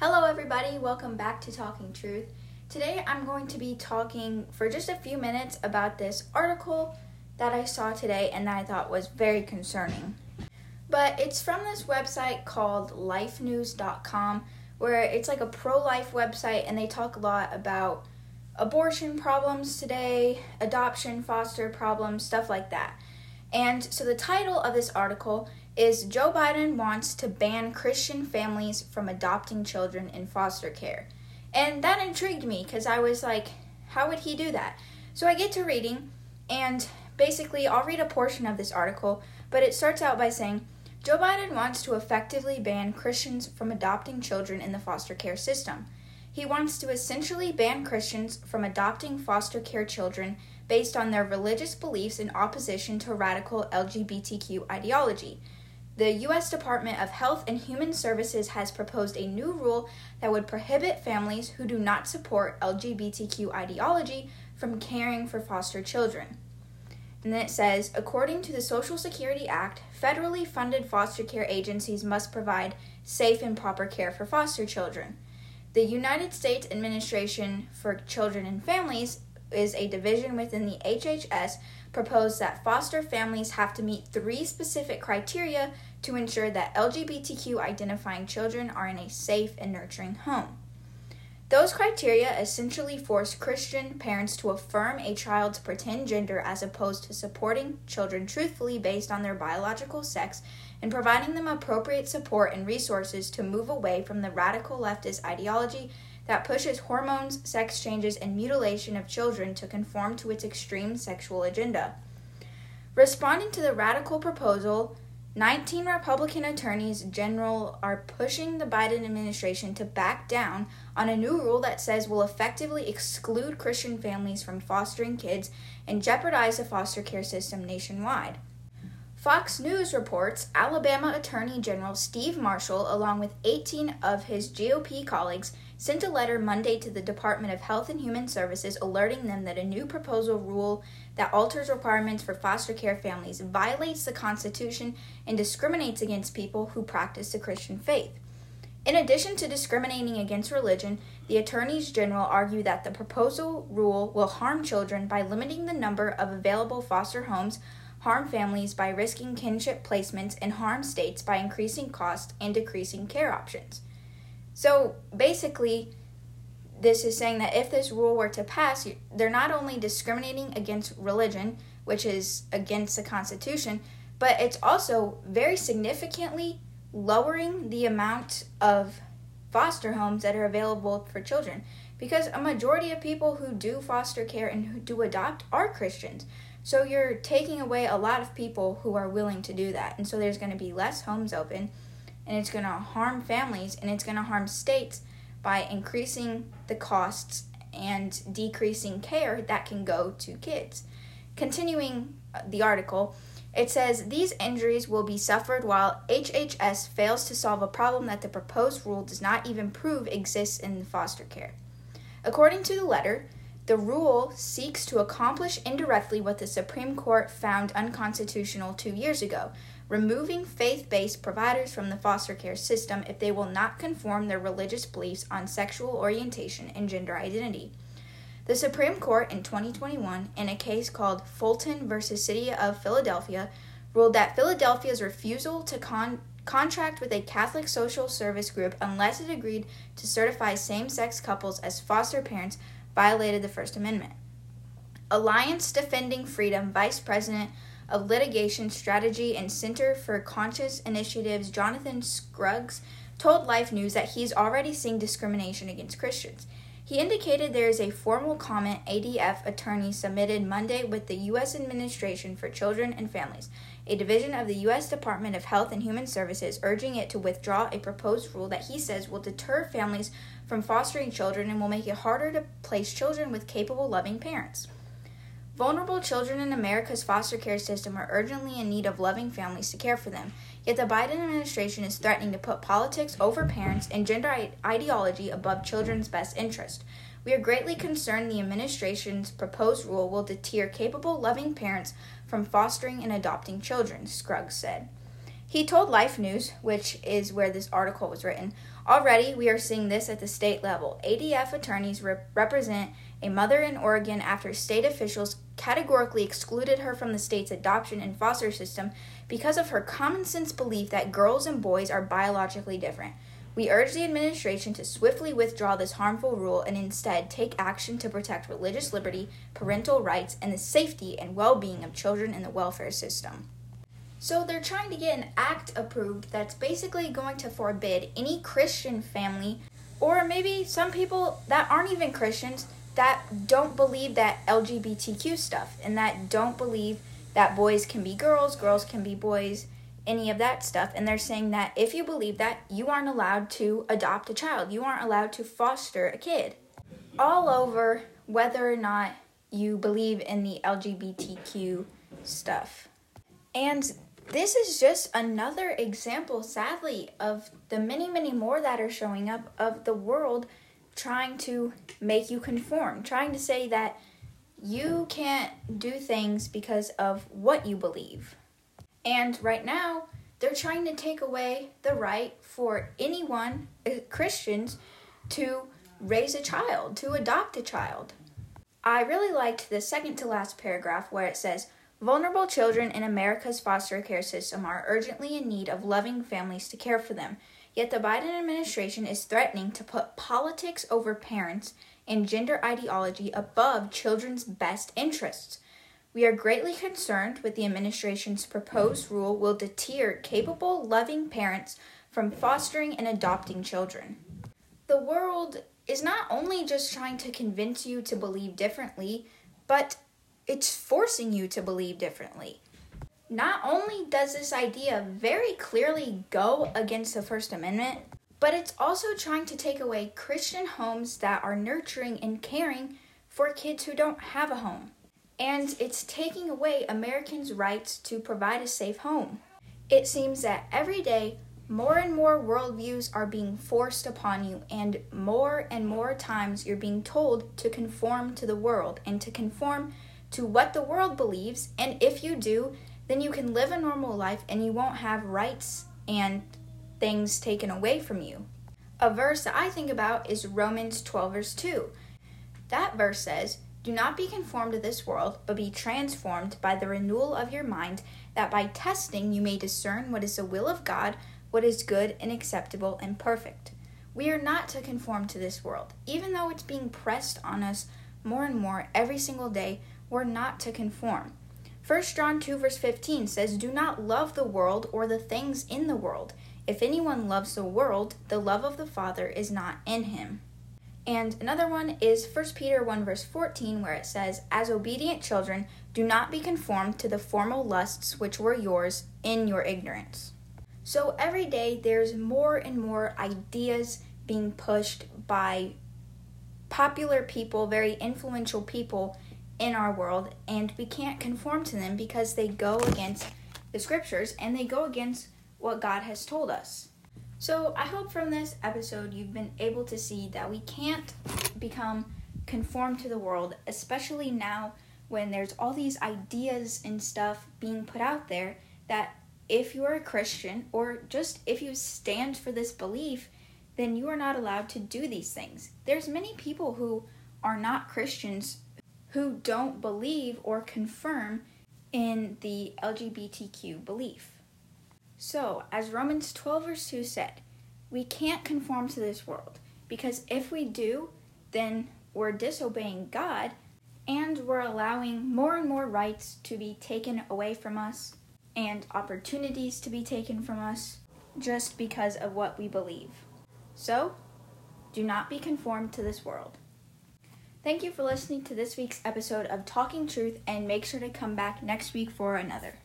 Hello, everybody. Welcome back to Talking Truth. Today, I'm going to be talking for just a few minutes about this article that I saw today and that I thought was very concerning. But it's from this website called lifenews.com, where it's like a pro life website and they talk a lot about abortion problems today, adoption, foster problems, stuff like that. And so the title of this article is Joe Biden wants to ban Christian families from adopting children in foster care. And that intrigued me because I was like, how would he do that? So I get to reading, and basically, I'll read a portion of this article, but it starts out by saying Joe Biden wants to effectively ban Christians from adopting children in the foster care system. He wants to essentially ban Christians from adopting foster care children based on their religious beliefs in opposition to radical LGBTQ ideology. The U.S. Department of Health and Human Services has proposed a new rule that would prohibit families who do not support LGBTQ ideology from caring for foster children. And then it says according to the Social Security Act, federally funded foster care agencies must provide safe and proper care for foster children. The United States Administration for Children and Families is a division within the HHS proposed that foster families have to meet three specific criteria to ensure that LGBTQ identifying children are in a safe and nurturing home. Those criteria essentially force Christian parents to affirm a child's pretend gender as opposed to supporting children truthfully based on their biological sex and providing them appropriate support and resources to move away from the radical leftist ideology that pushes hormones, sex changes, and mutilation of children to conform to its extreme sexual agenda. Responding to the radical proposal, 19 Republican attorneys general are pushing the Biden administration to back down on a new rule that says will effectively exclude Christian families from fostering kids and jeopardize the foster care system nationwide. Fox News reports Alabama Attorney General Steve Marshall, along with 18 of his GOP colleagues, sent a letter Monday to the Department of Health and Human Services alerting them that a new proposal rule that alters requirements for foster care families violates the Constitution and discriminates against people who practice the Christian faith. In addition to discriminating against religion, the attorneys general argue that the proposal rule will harm children by limiting the number of available foster homes, harm families by risking kinship placements, and harm states by increasing costs and decreasing care options. So basically, this is saying that if this rule were to pass, they're not only discriminating against religion, which is against the Constitution, but it's also very significantly lowering the amount of foster homes that are available for children. Because a majority of people who do foster care and who do adopt are Christians. So you're taking away a lot of people who are willing to do that. And so there's going to be less homes open and it's going to harm families and it's going to harm states by increasing the costs and decreasing care that can go to kids. Continuing uh, the article, it says these injuries will be suffered while HHS fails to solve a problem that the proposed rule does not even prove exists in foster care. According to the letter, the rule seeks to accomplish indirectly what the Supreme Court found unconstitutional two years ago removing faith based providers from the foster care system if they will not conform their religious beliefs on sexual orientation and gender identity. The Supreme Court in 2021, in a case called Fulton v. City of Philadelphia, ruled that Philadelphia's refusal to con- contract with a Catholic social service group unless it agreed to certify same sex couples as foster parents violated the First Amendment. Alliance Defending Freedom Vice President of Litigation Strategy and Center for Conscience Initiatives, Jonathan Scruggs, told Life News that he's already seeing discrimination against Christians. He indicated there is a formal comment ADF attorney submitted Monday with the U.S. Administration for Children and Families, a division of the U.S. Department of Health and Human Services, urging it to withdraw a proposed rule that he says will deter families from fostering children and will make it harder to place children with capable, loving parents. Vulnerable children in America's foster care system are urgently in need of loving families to care for them. Yet the Biden administration is threatening to put politics over parents and gender ideology above children's best interest. We are greatly concerned the administration's proposed rule will deter capable, loving parents from fostering and adopting children, Scruggs said. He told Life News, which is where this article was written, Already, we are seeing this at the state level. ADF attorneys represent a mother in Oregon after state officials categorically excluded her from the state's adoption and foster system because of her common sense belief that girls and boys are biologically different. We urge the administration to swiftly withdraw this harmful rule and instead take action to protect religious liberty, parental rights, and the safety and well being of children in the welfare system. So they're trying to get an act approved that's basically going to forbid any Christian family, or maybe some people that aren't even Christians, that don't believe that LGBTQ stuff and that don't believe that boys can be girls, girls can be boys, any of that stuff. And they're saying that if you believe that, you aren't allowed to adopt a child, you aren't allowed to foster a kid. All over whether or not you believe in the LGBTQ stuff. And this is just another example, sadly, of the many, many more that are showing up of the world trying to make you conform, trying to say that you can't do things because of what you believe. And right now, they're trying to take away the right for anyone, uh, Christians, to raise a child, to adopt a child. I really liked the second to last paragraph where it says, Vulnerable children in America's foster care system are urgently in need of loving families to care for them. Yet the Biden administration is threatening to put politics over parents and gender ideology above children's best interests. We are greatly concerned with the administration's proposed rule will deter capable, loving parents from fostering and adopting children. The world is not only just trying to convince you to believe differently, but it's forcing you to believe differently. Not only does this idea very clearly go against the First Amendment, but it's also trying to take away Christian homes that are nurturing and caring for kids who don't have a home. And it's taking away Americans' rights to provide a safe home. It seems that every day, more and more worldviews are being forced upon you, and more and more times you're being told to conform to the world and to conform to what the world believes. And if you do, then you can live a normal life and you won't have rights and things taken away from you. A verse that I think about is Romans 12, verse 2. That verse says, Do not be conformed to this world, but be transformed by the renewal of your mind, that by testing you may discern what is the will of God, what is good and acceptable and perfect. We are not to conform to this world. Even though it's being pressed on us more and more every single day, we're not to conform. 1 John 2, verse 15 says, Do not love the world or the things in the world. If anyone loves the world, the love of the Father is not in him. And another one is 1 Peter 1 verse 14 where it says, As obedient children, do not be conformed to the formal lusts which were yours in your ignorance. So every day there's more and more ideas being pushed by popular people, very influential people in our world, and we can't conform to them because they go against the scriptures and they go against what God has told us. So, I hope from this episode you've been able to see that we can't become conformed to the world, especially now when there's all these ideas and stuff being put out there that if you're a Christian or just if you stand for this belief, then you are not allowed to do these things. There's many people who are not Christians who don't believe or confirm in the LGBTQ belief. So, as Romans 12, verse 2 said, we can't conform to this world because if we do, then we're disobeying God and we're allowing more and more rights to be taken away from us and opportunities to be taken from us just because of what we believe. So, do not be conformed to this world. Thank you for listening to this week's episode of Talking Truth, and make sure to come back next week for another.